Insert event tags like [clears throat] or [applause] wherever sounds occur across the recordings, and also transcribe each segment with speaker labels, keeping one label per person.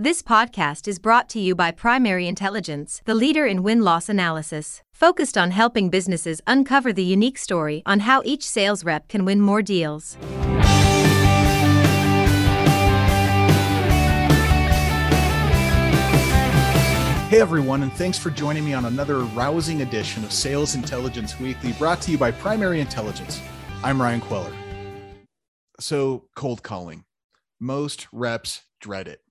Speaker 1: This podcast is brought to you by Primary Intelligence, the leader in win loss analysis, focused on helping businesses uncover the unique story on how each sales rep can win more deals.
Speaker 2: Hey everyone, and thanks for joining me on another rousing edition of Sales Intelligence Weekly brought to you by Primary Intelligence. I'm Ryan Queller. So, cold calling. Most reps dread it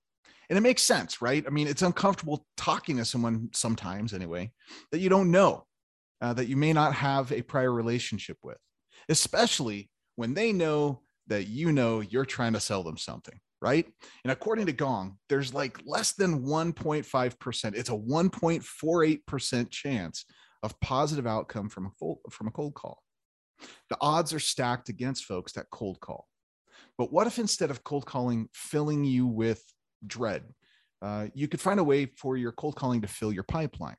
Speaker 2: and it makes sense, right? I mean, it's uncomfortable talking to someone sometimes, anyway, that you don't know, uh, that you may not have a prior relationship with, especially when they know that you know you're trying to sell them something, right? And according to Gong, there's like less than 1.5%. It's a 1.48% chance of positive outcome from a from a cold call. The odds are stacked against folks that cold call. But what if instead of cold calling filling you with dread. Uh, you could find a way for your cold calling to fill your pipeline.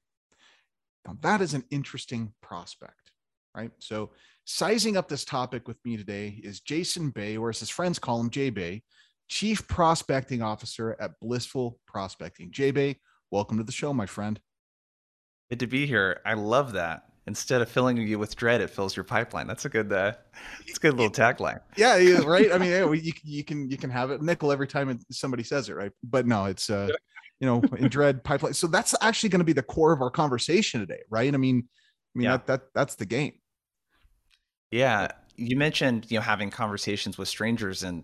Speaker 2: Now, that is an interesting prospect, right? So, sizing up this topic with me today is Jason Bay, or as his friends call him, J Bay, Chief Prospecting Officer at Blissful Prospecting. J Bay, welcome to the show, my friend.
Speaker 3: Good to be here. I love that instead of filling you with dread, it fills your pipeline. That's a good, uh, it's a good little tagline.
Speaker 2: Yeah, yeah right. I mean, [laughs] yeah, you, you can you can have it nickel every time somebody says it, right? But no, it's uh, you know, in dread pipeline. So that's actually going to be the core of our conversation today, right? I mean, I mean yeah. that that that's the game.
Speaker 3: Yeah, you mentioned you know having conversations with strangers, and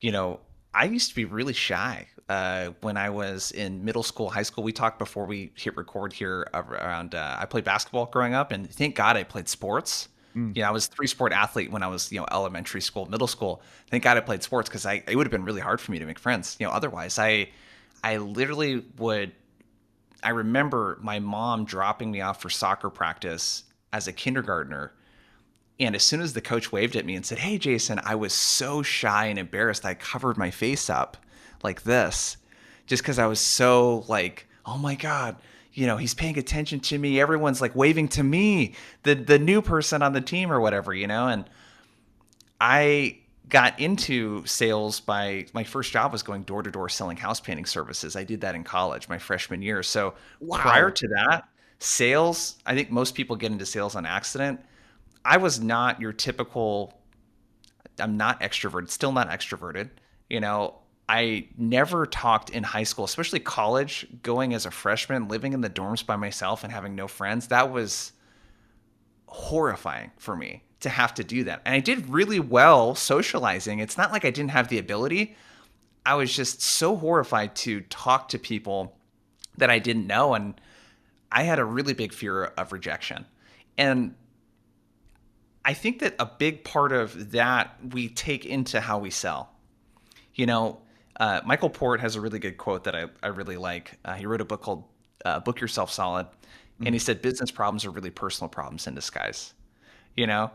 Speaker 3: you know, I used to be really shy uh, when I was in middle school, high school. We talked before we hit record here around. Uh, I played basketball growing up, and thank God I played sports. Mm. You know, I was a three sport athlete when I was you know elementary school, middle school. Thank God I played sports because I it would have been really hard for me to make friends. You know, otherwise I I literally would. I remember my mom dropping me off for soccer practice as a kindergartner. And as soon as the coach waved at me and said, Hey, Jason, I was so shy and embarrassed. I covered my face up like this just because I was so like, oh my God, you know, he's paying attention to me. Everyone's like waving to me, the the new person on the team or whatever, you know. And I got into sales by my first job was going door to door selling house painting services. I did that in college, my freshman year. So wow. prior to that, sales, I think most people get into sales on accident. I was not your typical I'm not extroverted, still not extroverted. You know, I never talked in high school, especially college, going as a freshman, living in the dorms by myself and having no friends. That was horrifying for me to have to do that. And I did really well socializing. It's not like I didn't have the ability. I was just so horrified to talk to people that I didn't know. And I had a really big fear of rejection. And I think that a big part of that we take into how we sell. You know, uh, Michael Port has a really good quote that I, I really like. Uh, he wrote a book called uh, Book Yourself Solid. Mm-hmm. And he said, business problems are really personal problems in disguise. You know?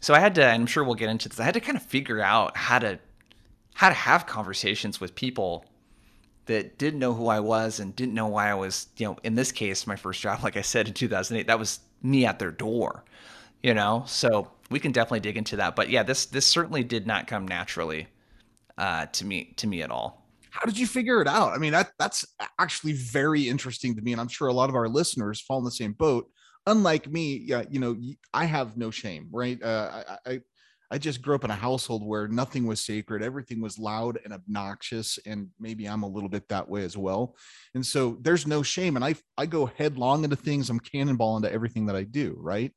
Speaker 3: So I had to, and I'm sure we'll get into this, I had to kind of figure out how to how to have conversations with people that didn't know who I was and didn't know why I was, you know, in this case, my first job, like I said in 2008, that was me at their door, you know? So we can definitely dig into that. But yeah, this this certainly did not come naturally uh, to me to me at all.
Speaker 2: How did you figure it out? I mean, that that's actually very interesting to me, and I'm sure a lot of our listeners fall in the same boat. Unlike me, yeah, you know, I have no shame, right? Uh, I, I I just grew up in a household where nothing was sacred, everything was loud and obnoxious, and maybe I'm a little bit that way as well. And so there's no shame, and I I go headlong into things. I'm cannonball into everything that I do, right?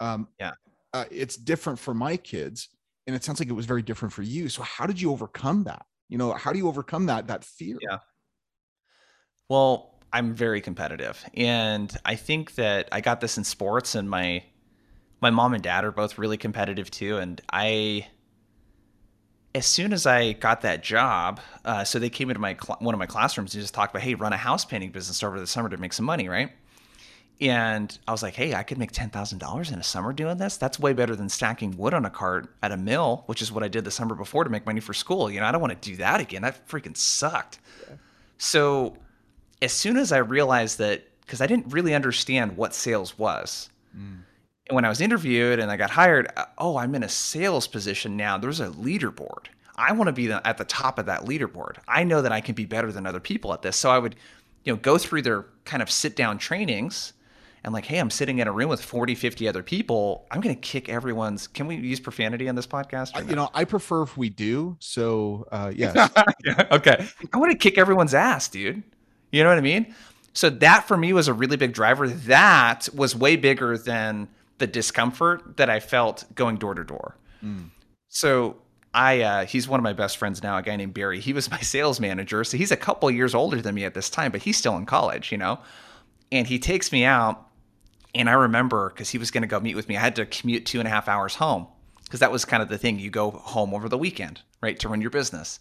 Speaker 2: Um, yeah, uh, it's different for my kids and it sounds like it was very different for you. So how did you overcome that? You know how do you overcome that that fear?
Speaker 3: Yeah. Well i'm very competitive and i think that i got this in sports and my my mom and dad are both really competitive too and i as soon as I got that job, uh, so they came into my cl- one of my classrooms and just talked about, hey, run a house painting business over the summer to make some money, right? And I was like, hey, I could make $10,000 in a summer doing this. That's way better than stacking wood on a cart at a mill, which is what I did the summer before to make money for school. You know, I don't want to do that again. That freaking sucked. Yeah. So as soon as I realized that, because I didn't really understand what sales was. Mm. And when I was interviewed and I got hired, uh, oh, I'm in a sales position now. There's a leaderboard. I want to be at the top of that leaderboard. I know that I can be better than other people at this. So I would, you know, go through their kind of sit down trainings and like, hey, I'm sitting in a room with 40, 50 other people. I'm going to kick everyone's. Can we use profanity on this podcast?
Speaker 2: No? You know, I prefer if we do. So, uh, [laughs] yes.
Speaker 3: yeah, okay. I want to kick everyone's ass, dude. You know what I mean? So that for me was a really big driver. That was way bigger than the discomfort that I felt going door to door. Mm. So I uh, he's one of my best friends now, a guy named Barry. He was my [laughs] sales manager, so he's a couple years older than me at this time, but he's still in college, you know. And he takes me out, and I remember because he was going to go meet with me. I had to commute two and a half hours home because that was kind of the thing. You go home over the weekend, right, to run your business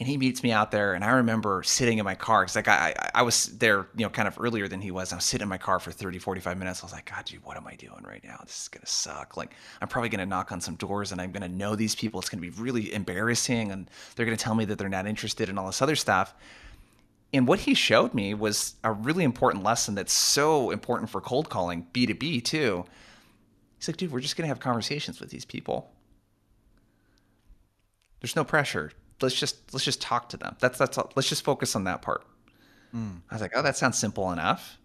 Speaker 3: and he meets me out there and i remember sitting in my car because like I, I was there you know kind of earlier than he was i was sitting in my car for 30 45 minutes i was like god dude what am i doing right now this is gonna suck like i'm probably gonna knock on some doors and i'm gonna know these people it's gonna be really embarrassing and they're gonna tell me that they're not interested in all this other stuff and what he showed me was a really important lesson that's so important for cold calling b2b too he's like dude we're just gonna have conversations with these people there's no pressure let's just let's just talk to them. That's that's all. let's just focus on that part. Mm. I was like, oh, that sounds simple enough.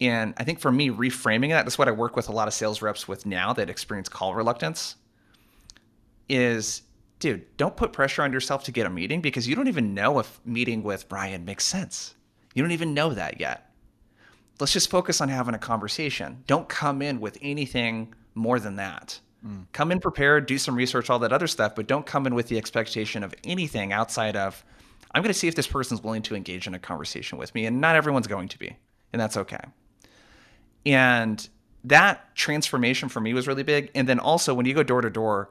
Speaker 3: And I think for me, reframing that, that's what I work with a lot of sales reps with now that experience call reluctance. Is dude, don't put pressure on yourself to get a meeting because you don't even know if meeting with Brian makes sense. You don't even know that yet. Let's just focus on having a conversation. Don't come in with anything more than that. Mm. Come in prepared, do some research, all that other stuff, but don't come in with the expectation of anything outside of, I'm going to see if this person's willing to engage in a conversation with me. And not everyone's going to be, and that's okay. And that transformation for me was really big. And then also, when you go door to door,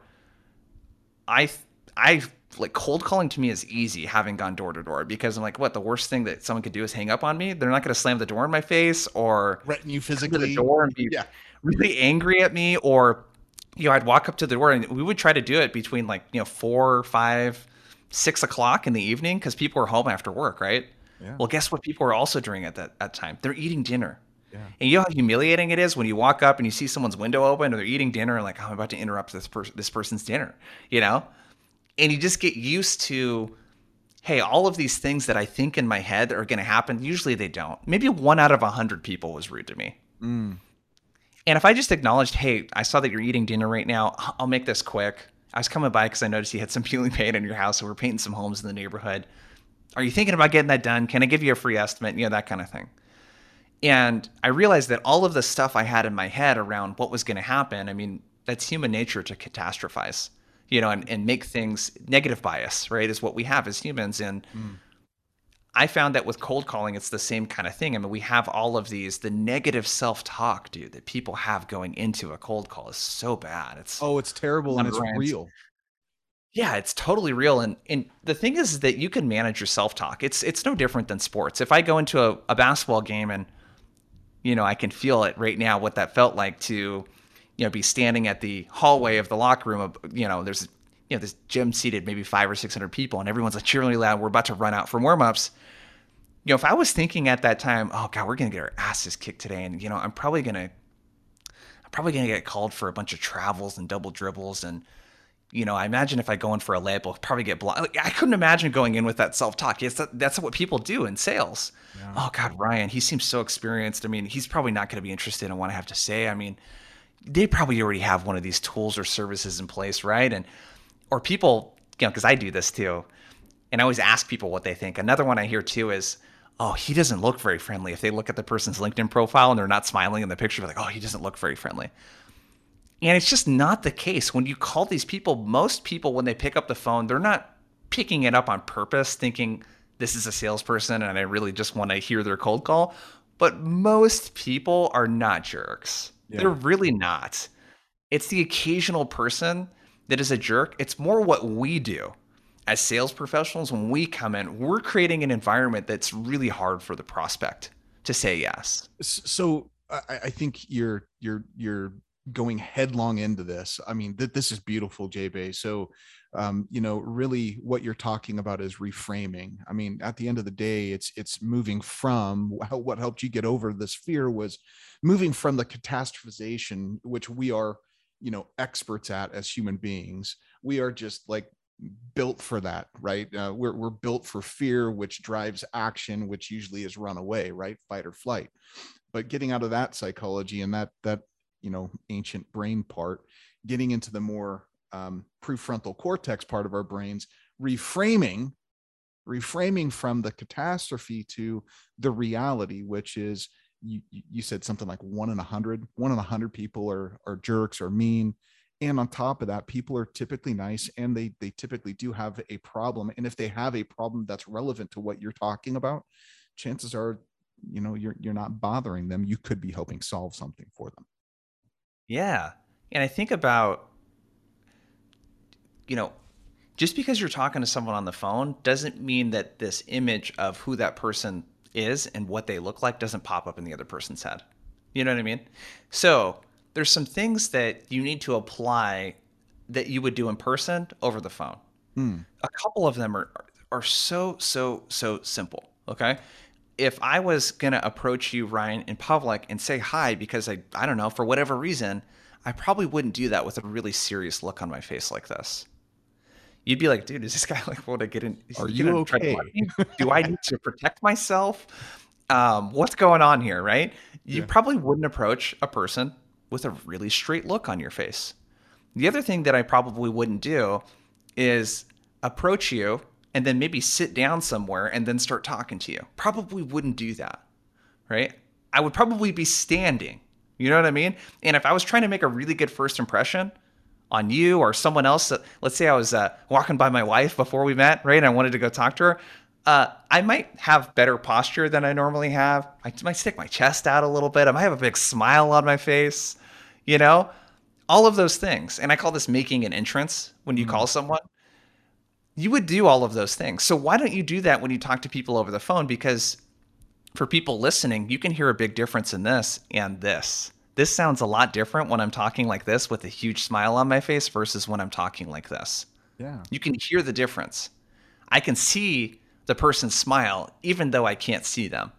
Speaker 3: I, I, like cold calling to me is easy having gone door to door because I'm like, what the worst thing that someone could do is hang up on me. They're not going to slam the door in my face or
Speaker 2: threaten you physically.
Speaker 3: the door and be yeah. really angry at me or you know, I'd walk up to the door and we would try to do it between like, you know, four, five, six o'clock in the evening because people were home after work, right? Yeah. Well, guess what people are also doing at that, that time? They're eating dinner. Yeah. And you know how humiliating it is when you walk up and you see someone's window open or they're eating dinner and like, oh, I'm about to interrupt this person this person's dinner, you know? And you just get used to, hey, all of these things that I think in my head are gonna happen, usually they don't. Maybe one out of a hundred people was rude to me. Mm. And if I just acknowledged, hey, I saw that you're eating dinner right now, I'll make this quick. I was coming by because I noticed you had some [laughs] peeling paint in your house, so we're painting some homes in the neighborhood. Are you thinking about getting that done? Can I give you a free estimate? You know, that kind of thing. And I realized that all of the stuff I had in my head around what was going to happen, I mean, that's human nature to catastrophize, you know, and, and make things negative bias, right? Is what we have as humans. And mm. I found that with cold calling, it's the same kind of thing. I mean, we have all of these, the negative self talk, dude, that people have going into a cold call is so bad. It's
Speaker 2: oh, it's terrible and it's real.
Speaker 3: Yeah, it's totally real. And and the thing is that you can manage your self talk. It's it's no different than sports. If I go into a, a basketball game and you know, I can feel it right now what that felt like to, you know, be standing at the hallway of the locker room of, you know, there's you know, this gym seated maybe five or six hundred people and everyone's like cheering really loud. We're about to run out for warm ups you know, if I was thinking at that time, oh God, we're gonna get our asses kicked today, and you know, I'm probably gonna, I'm probably gonna get called for a bunch of travels and double dribbles, and you know, I imagine if I go in for a layup, I'll probably get blocked. Like, I couldn't imagine going in with that self talk. Yes, that, that's what people do in sales. Yeah. Oh God, Ryan, he seems so experienced. I mean, he's probably not going to be interested in what I have to say. I mean, they probably already have one of these tools or services in place, right? And or people, you know, because I do this too, and I always ask people what they think. Another one I hear too is oh, he doesn't look very friendly. If they look at the person's LinkedIn profile and they're not smiling in the picture, they're like, oh, he doesn't look very friendly. And it's just not the case. When you call these people, most people, when they pick up the phone, they're not picking it up on purpose, thinking this is a salesperson and I really just want to hear their cold call. But most people are not jerks. Yeah. They're really not. It's the occasional person that is a jerk. It's more what we do as sales professionals, when we come in, we're creating an environment that's really hard for the prospect to say yes.
Speaker 2: So I, I think you're you're you're going headlong into this. I mean, th- this is beautiful, J Bay. So, um, you know, really, what you're talking about is reframing. I mean, at the end of the day, it's it's moving from what helped you get over this fear was moving from the catastrophization, which we are, you know, experts at as human beings. We are just like built for that, right? Uh, we're we're built for fear, which drives action, which usually is run away, right? Fight or flight. But getting out of that psychology and that that you know ancient brain part, getting into the more um, prefrontal cortex part of our brains, reframing reframing from the catastrophe to the reality, which is you, you said something like one in a hundred, one in a hundred people are, are jerks or mean. And on top of that, people are typically nice and they, they typically do have a problem. And if they have a problem that's relevant to what you're talking about, chances are, you know, you're, you're not bothering them. You could be helping solve something for them.
Speaker 3: Yeah. And I think about, you know, just because you're talking to someone on the phone doesn't mean that this image of who that person is and what they look like doesn't pop up in the other person's head. You know what I mean? So there's some things that you need to apply that you would do in person over the phone. Hmm. A couple of them are are so so so simple. Okay. If I was gonna approach you, Ryan, in public and say hi because I I don't know for whatever reason, I probably wouldn't do that with a really serious look on my face like this you'd be like, dude, is this guy like want to get in?
Speaker 2: Are you okay?
Speaker 3: Do I [laughs] need to protect myself? Um, what's going on here, right? You yeah. probably wouldn't approach a person with a really straight look on your face. The other thing that I probably wouldn't do is approach you and then maybe sit down somewhere and then start talking to you. Probably wouldn't do that, right? I would probably be standing. You know what I mean? And if I was trying to make a really good first impression, on you or someone else. Let's say I was uh, walking by my wife before we met, right? And I wanted to go talk to her. Uh, I might have better posture than I normally have. I might stick my chest out a little bit. I might have a big smile on my face, you know, all of those things. And I call this making an entrance when you mm-hmm. call someone. You would do all of those things. So why don't you do that when you talk to people over the phone? Because for people listening, you can hear a big difference in this and this this sounds a lot different when I'm talking like this with a huge smile on my face versus when I'm talking like this.
Speaker 2: Yeah.
Speaker 3: You can hear the difference. I can see the person smile even though I can't see them.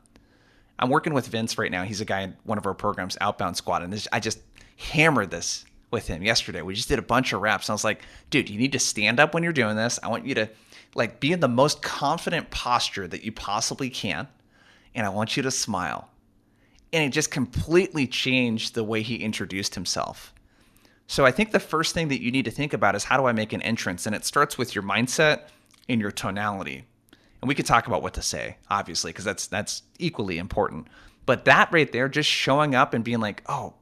Speaker 3: I'm working with Vince right now. He's a guy in one of our programs, Outbound Squad, and this, I just hammered this with him yesterday. We just did a bunch of reps. I was like, dude, you need to stand up when you're doing this. I want you to like be in the most confident posture that you possibly can, and I want you to smile and it just completely changed the way he introduced himself. So I think the first thing that you need to think about is how do I make an entrance? And it starts with your mindset and your tonality. And we could talk about what to say, obviously, because that's that's equally important. But that right there, just showing up and being like, oh,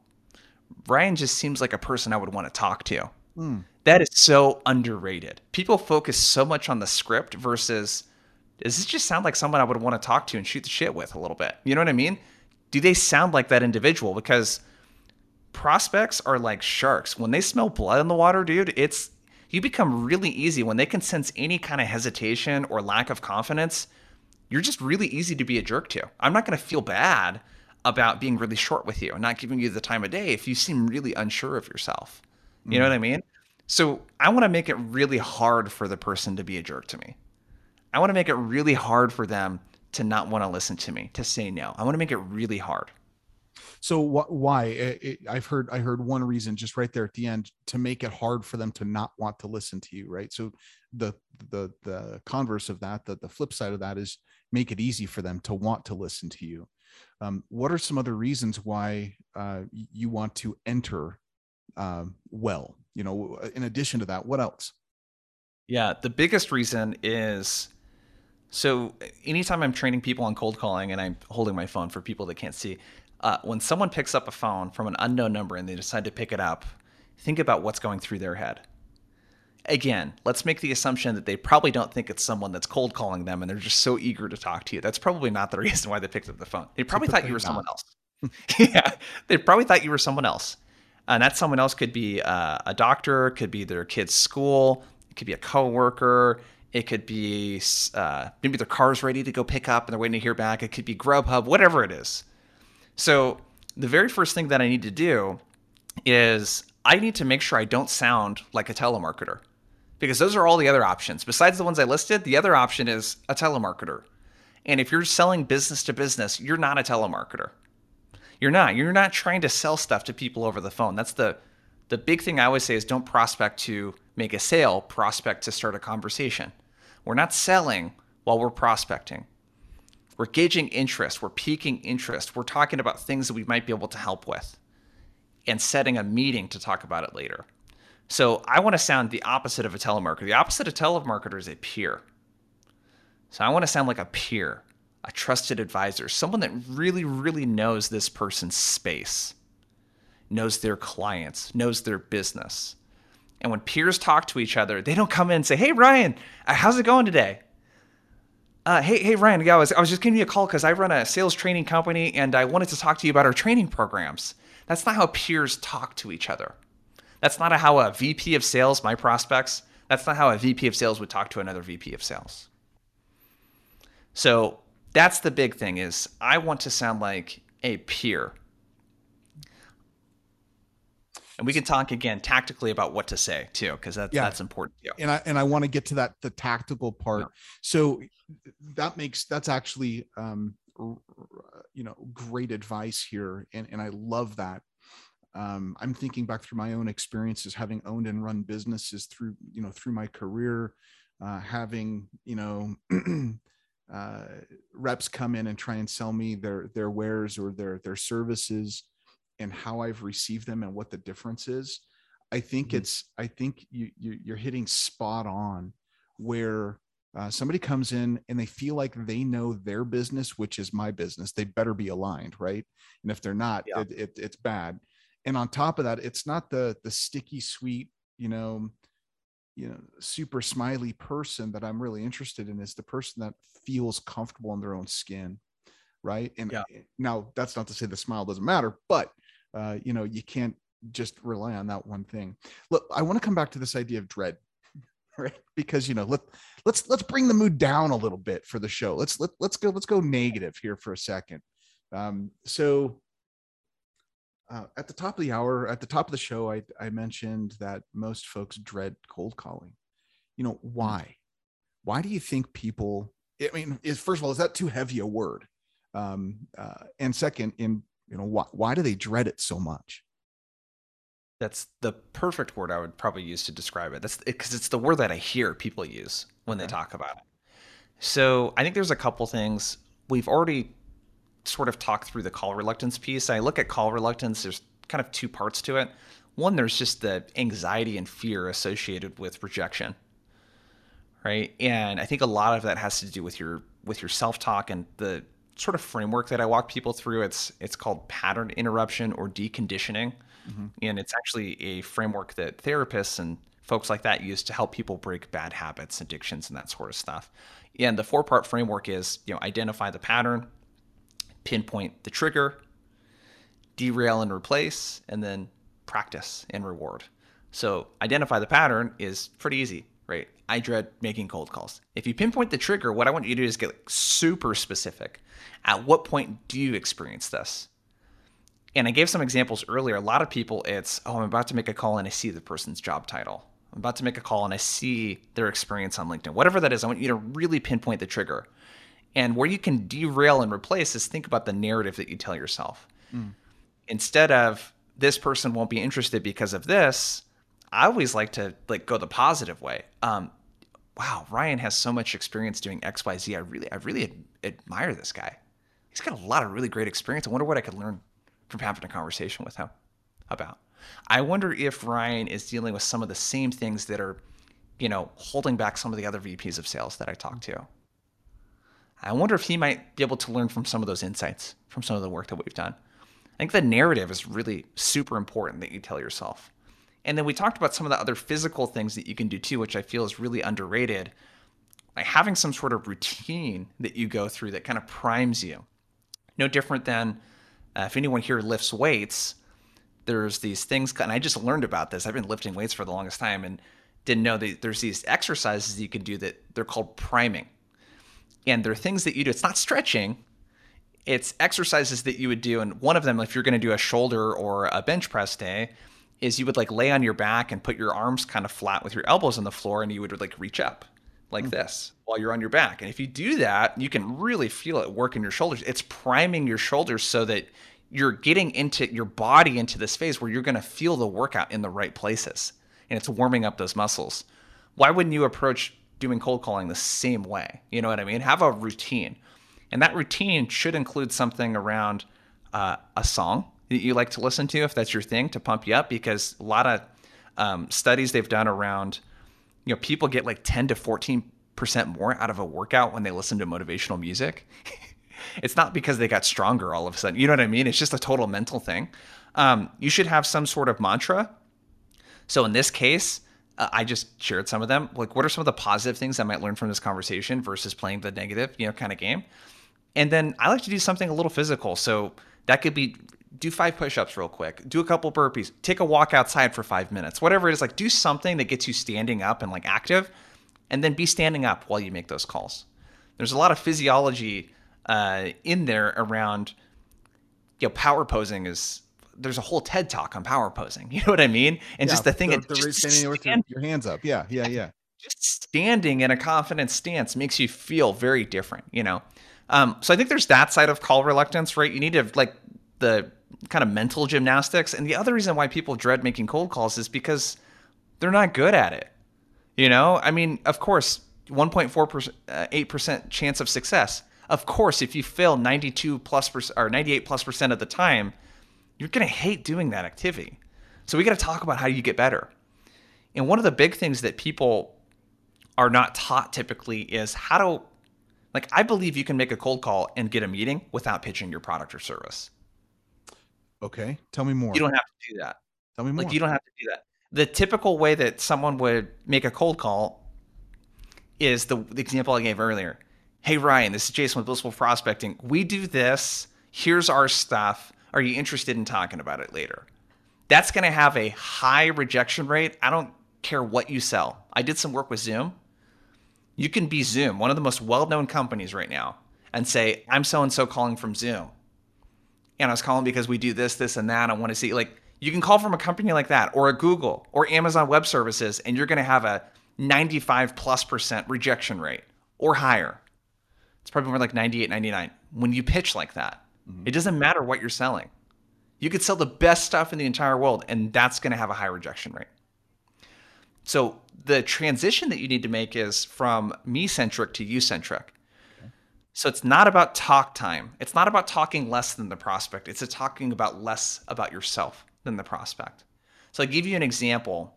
Speaker 3: Ryan just seems like a person I would want to talk to. Mm. That is so underrated. People focus so much on the script versus does this just sound like someone I would want to talk to and shoot the shit with a little bit? You know what I mean? do they sound like that individual? Because prospects are like sharks. When they smell blood in the water, dude, it's you become really easy when they can sense any kind of hesitation or lack of confidence. You're just really easy to be a jerk to. I'm not going to feel bad about being really short with you and not giving you the time of day if you seem really unsure of yourself. You mm. know what I mean? So I want to make it really hard for the person to be a jerk to me. I want to make it really hard for them to not want to listen to me, to say no. I want to make it really hard.
Speaker 2: So wh- why? It, it, I've heard I heard one reason just right there at the end to make it hard for them to not want to listen to you, right? So the the the converse of that, the the flip side of that is make it easy for them to want to listen to you. Um, what are some other reasons why uh, you want to enter um, well? You know, in addition to that, what else?
Speaker 3: Yeah, the biggest reason is so anytime I'm training people on cold calling and I'm holding my phone for people that can't see, uh, when someone picks up a phone from an unknown number and they decide to pick it up, think about what's going through their head. Again, let's make the assumption that they probably don't think it's someone that's cold calling them and they're just so eager to talk to you. That's probably not the [laughs] reason why they picked up the phone. They probably thought you were not. someone else. [laughs] yeah, they probably thought you were someone else. And that someone else could be uh, a doctor, could be their kid's school, it could be a coworker, it could be uh, maybe their car's ready to go pick up and they're waiting to hear back. It could be Grubhub, whatever it is. So the very first thing that I need to do is I need to make sure I don't sound like a telemarketer because those are all the other options. Besides the ones I listed, the other option is a telemarketer. And if you're selling business to business, you're not a telemarketer. You're not. You're not trying to sell stuff to people over the phone. That's the The big thing I always say is don't prospect to make a sale, prospect to start a conversation. We're not selling while we're prospecting. We're gauging interest, we're piquing interest, we're talking about things that we might be able to help with and setting a meeting to talk about it later. So I want to sound the opposite of a telemarketer. The opposite of a telemarketer is a peer. So I want to sound like a peer, a trusted advisor, someone that really, really knows this person's space, knows their clients, knows their business. And when peers talk to each other, they don't come in and say, "Hey Ryan, uh, how's it going today?" Uh, hey, hey Ryan, yeah, I was, I was just giving you a call because I run a sales training company and I wanted to talk to you about our training programs. That's not how peers talk to each other. That's not how a VP of sales, my prospects, that's not how a VP of sales would talk to another VP of sales. So that's the big thing is I want to sound like a peer. And we can talk again tactically about what to say too, because that, yeah. that's important.
Speaker 2: Yeah. And I and I want to get to that the tactical part. Yeah. So that makes that's actually um, you know great advice here, and and I love that. Um, I'm thinking back through my own experiences, having owned and run businesses through you know through my career, uh, having you know [clears throat] uh, reps come in and try and sell me their their wares or their their services and how I've received them and what the difference is. I think mm-hmm. it's I think you, you are hitting spot on where uh, somebody comes in and they feel like they know their business, which is my business. They better be aligned, right? And if they're not, yeah. it, it, it's bad. And on top of that, it's not the the sticky sweet, you know, you know super smiley person that i'm really interested in is the person that feels comfortable in their own skin right? And yeah. now that's not to say the smile doesn't matter but uh, you know you can't just rely on that one thing. Look i want to come back to this idea of dread [laughs] right? Because you know let let's let's bring the mood down a little bit for the show. Let's let, let's go let's go negative here for a second. Um, so uh, at the top of the hour, at the top of the show, I, I mentioned that most folks dread cold calling. You know, hmm. why? Why do you think people? I mean, is first of all, is that too heavy a word? Um, uh, and second, in you know, why why do they dread it so much?
Speaker 3: That's the perfect word I would probably use to describe it. That's because it, it's the word that I hear people use when okay. they talk about it. So I think there's a couple things we've already sort of talk through the call reluctance piece. I look at call reluctance, there's kind of two parts to it. One, there's just the anxiety and fear associated with rejection. Right. And I think a lot of that has to do with your with your self-talk and the sort of framework that I walk people through. It's it's called pattern interruption or deconditioning. Mm-hmm. And it's actually a framework that therapists and folks like that use to help people break bad habits, addictions, and that sort of stuff. And the four part framework is, you know, identify the pattern, pinpoint the trigger, derail and replace, and then practice and reward. So identify the pattern is pretty easy, right? I dread making cold calls. If you pinpoint the trigger, what I want you to do is get like super specific. At what point do you experience this? And I gave some examples earlier. A lot of people, it's, oh, I'm about to make a call and I see the person's job title. I'm about to make a call and I see their experience on LinkedIn. Whatever that is, I want you to really pinpoint the trigger. And where you can derail and replace is think about the narrative that you tell yourself. Mm. Instead of this person won't be interested because of this, I always like to like go the positive way. Um, wow, Ryan has so much experience doing X, Y, Z. I really, I really ad- admire this guy. He's got a lot of really great experience. I wonder what I could learn from having a conversation with him about. I wonder if Ryan is dealing with some of the same things that are, you know, holding back some of the other VPs of sales that I talk to. I wonder if he might be able to learn from some of those insights from some of the work that we've done. I think the narrative is really super important that you tell yourself. And then we talked about some of the other physical things that you can do too, which I feel is really underrated. Like having some sort of routine that you go through that kind of primes you. No different than uh, if anyone here lifts weights, there's these things, and I just learned about this. I've been lifting weights for the longest time and didn't know that there's these exercises you can do that they're called priming and there are things that you do. It's not stretching, it's exercises that you would do. And one of them, if you're going to do a shoulder or a bench press day, is you would like lay on your back and put your arms kind of flat with your elbows on the floor, and you would like reach up like mm-hmm. this while you're on your back. And if you do that, you can really feel it work in your shoulders. It's priming your shoulders so that you're getting into your body into this phase where you're going to feel the workout in the right places and it's warming up those muscles. Why wouldn't you approach doing cold calling the same way? You know what I mean? Have a routine. And that routine should include something around uh, a song that you like to listen to, if that's your thing, to pump you up, because a lot of um, studies they've done around, you know, people get like 10 to 14% more out of a workout when they listen to motivational music. [laughs] it's not because they got stronger all of a sudden. You know what I mean? It's just a total mental thing. Um, you should have some sort of mantra. So in this case, uh, I just shared some of them. Like, what are some of the positive things I might learn from this conversation versus playing the negative, you know, kind of game? And then I like to do something a little physical. So that could be do five push-ups real quick, do a couple burpees, take a walk outside for five minutes, whatever it is. Like, do something that gets you standing up and like active, and then be standing up while you make those calls. There's a lot of physiology uh, in there around you know power posing is there's a whole TED talk on power posing. [laughs] You know what I mean? And yeah, just the thing
Speaker 2: the, the just standing with your, hands up. Yeah, yeah, yeah.
Speaker 3: Just standing in a confident stance makes you feel very different. You know, um, so I think there's that side of call reluctance, right? You need to like the kind of mental gymnastics, and the other reason why people dread making cold calls is because they're not good at it. You know, I mean, of course, 1.4 percent, uh, eight percent chance of success of course, if you fail 92 plus percent or 98 plus percent of the time, you're going to hate doing that activity. So we got to talk about how you get better. And one of the big things that people are not taught typically is how to like I believe you can make a cold call and get a meeting without pitching your product or service.
Speaker 2: Okay, tell me more.
Speaker 3: You don't have to do that.
Speaker 2: Tell me more.
Speaker 3: Like you don't have to do that. The typical way that someone would make a cold call is the, the example I gave earlier hey Ryan, this is Jason with Blissful Prospecting. We do this. Here's our stuff. Are you interested in talking about it later? That's going to have a high rejection rate. I don't care what you sell. I did some work with Zoom. You can be Zoom, one of the most well-known companies right now, and say, "I'm so and so calling from Zoom." And I was calling because we do this, this, and that. I want to see like you can call from a company like that or a Google or Amazon Web Services, and you're going to have a 95 plus percent rejection rate or higher. It's probably more like 98, 99. When you pitch like that, mm-hmm. it doesn't matter what you're selling. You could sell the best stuff in the entire world, and that's going to have a high rejection rate. So the transition that you need to make is from me centric to you centric. So it's not about talk time. It's not about talking less than the prospect. It's talking about less about yourself than the prospect. So I give you an example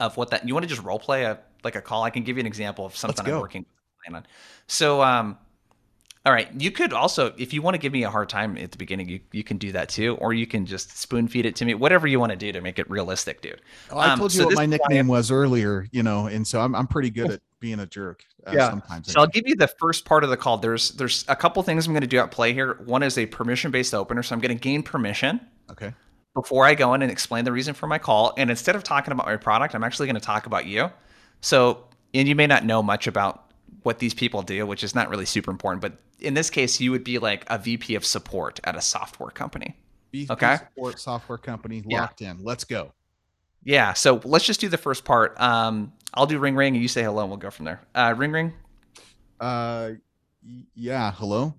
Speaker 3: of what that you want to just role play a like a call. I can give you an example of something I'm working on. So, um, all right, you could also, if you want to give me a hard time at the beginning, you, you can do that too, or you can just spoon feed it to me, whatever you want to do to make it realistic, dude.
Speaker 2: Oh, I um, told you so what my nickname was earlier, you know, and so I'm I'm pretty good at being a jerk. Uh, yeah. Sometimes.
Speaker 3: So I'll give you the first part of the call. There's there's a couple things I'm going to do at play here. One is a permission based opener, so I'm going to gain permission.
Speaker 2: Okay.
Speaker 3: Before I go in and explain the reason for my call, and instead of talking about my product, I'm actually going to talk about you. So, and you may not know much about what these people do, which is not really super important. But in this case, you would be like a VP of support at a software company.
Speaker 2: VP okay. Support software company locked yeah. in. Let's go.
Speaker 3: Yeah. So let's just do the first part. Um, I'll do ring ring and you say hello and we'll go from there. Uh, ring ring.
Speaker 2: Uh, yeah. Hello.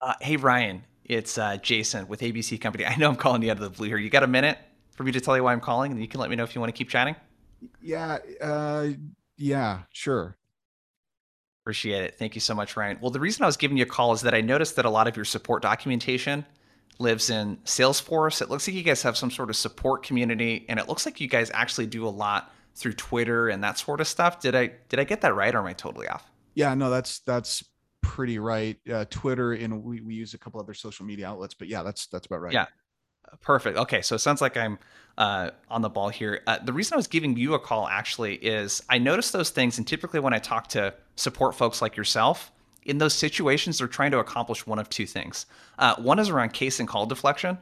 Speaker 3: Uh, hey Ryan, it's uh, Jason with ABC Company. I know I'm calling you out of the blue here. You got a minute for me to tell you why I'm calling, and you can let me know if you want to keep chatting.
Speaker 2: Yeah. Uh, yeah. Sure.
Speaker 3: Appreciate it. Thank you so much, Ryan. Well, the reason I was giving you a call is that I noticed that a lot of your support documentation lives in Salesforce. It looks like you guys have some sort of support community, and it looks like you guys actually do a lot through Twitter and that sort of stuff. Did I did I get that right, or am I totally off?
Speaker 2: Yeah, no, that's that's pretty right. Uh, Twitter and we, we use a couple other social media outlets, but yeah, that's that's about right.
Speaker 3: Yeah, perfect. Okay, so it sounds like I'm uh, on the ball here. Uh, the reason I was giving you a call actually is I noticed those things, and typically when I talk to support folks like yourself, in those situations, they're trying to accomplish one of two things. Uh, one is around case and call deflection.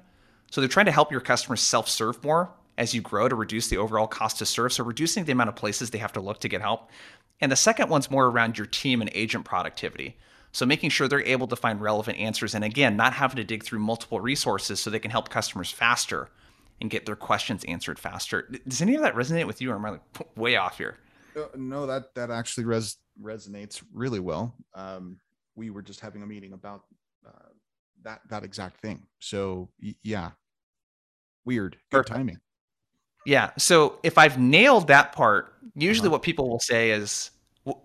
Speaker 3: So they're trying to help your customers self serve more as you grow to reduce the overall cost to serve. So reducing the amount of places they have to look to get help. And the second one's more around your team and agent productivity. So making sure they're able to find relevant answers and again, not having to dig through multiple resources so they can help customers faster and get their questions answered faster. Does any of that resonate with you or am I like [laughs] way off here?
Speaker 2: Uh, no, that that actually res- resonates really well. Um, we were just having a meeting about uh, that that exact thing. So yeah, weird. Good Perfect. timing.
Speaker 3: Yeah. So if I've nailed that part, usually uh-huh. what people will say is,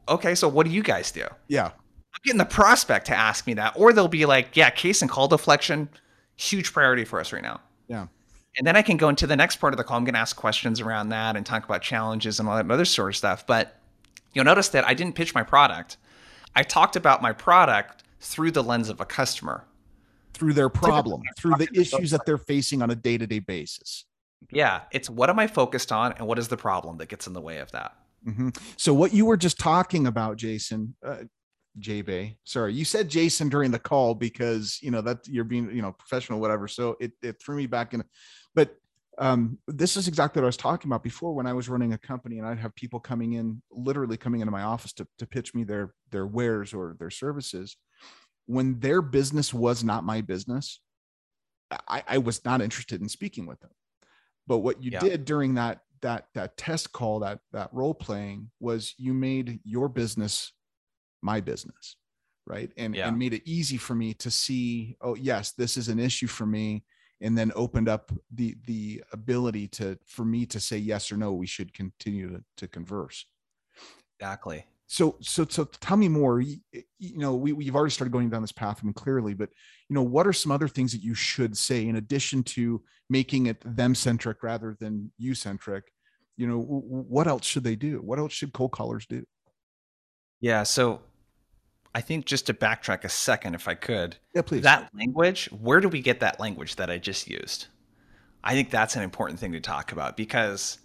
Speaker 3: okay, so what do you guys do?
Speaker 2: Yeah.
Speaker 3: Getting the prospect to ask me that. Or they'll be like, yeah, case and call deflection, huge priority for us right now.
Speaker 2: Yeah.
Speaker 3: And then I can go into the next part of the call. I'm going to ask questions around that and talk about challenges and all that other sort of stuff. But you'll notice that I didn't pitch my product. I talked about my product through the lens of a customer,
Speaker 2: through their problem, through the issues that they're facing on a day to day basis.
Speaker 3: Yeah, it's what am I focused on and what is the problem that gets in the way of that?
Speaker 2: Mm-hmm. So, what you were just talking about, Jason, uh, J Bay, sorry, you said Jason during the call because you know that you're being you know professional, whatever. So it, it threw me back in. But um, this is exactly what I was talking about before when I was running a company and I'd have people coming in, literally coming into my office to, to pitch me their their wares or their services. When their business was not my business, I, I was not interested in speaking with them. But what you yeah. did during that that that test call, that that role playing, was you made your business my business, right? And yeah. and made it easy for me to see, oh yes, this is an issue for me and then opened up the the ability to for me to say yes or no we should continue to, to converse.
Speaker 3: Exactly.
Speaker 2: So so so tell me more. You, you know we, we've already started going down this path I mean, clearly but you know what are some other things that you should say in addition to making it them centric rather than you centric you know what else should they do? What else should cold callers do
Speaker 3: yeah so I think just to backtrack a second, if I could.
Speaker 2: Yeah, please.
Speaker 3: That language, where do we get that language that I just used? I think that's an important thing to talk about because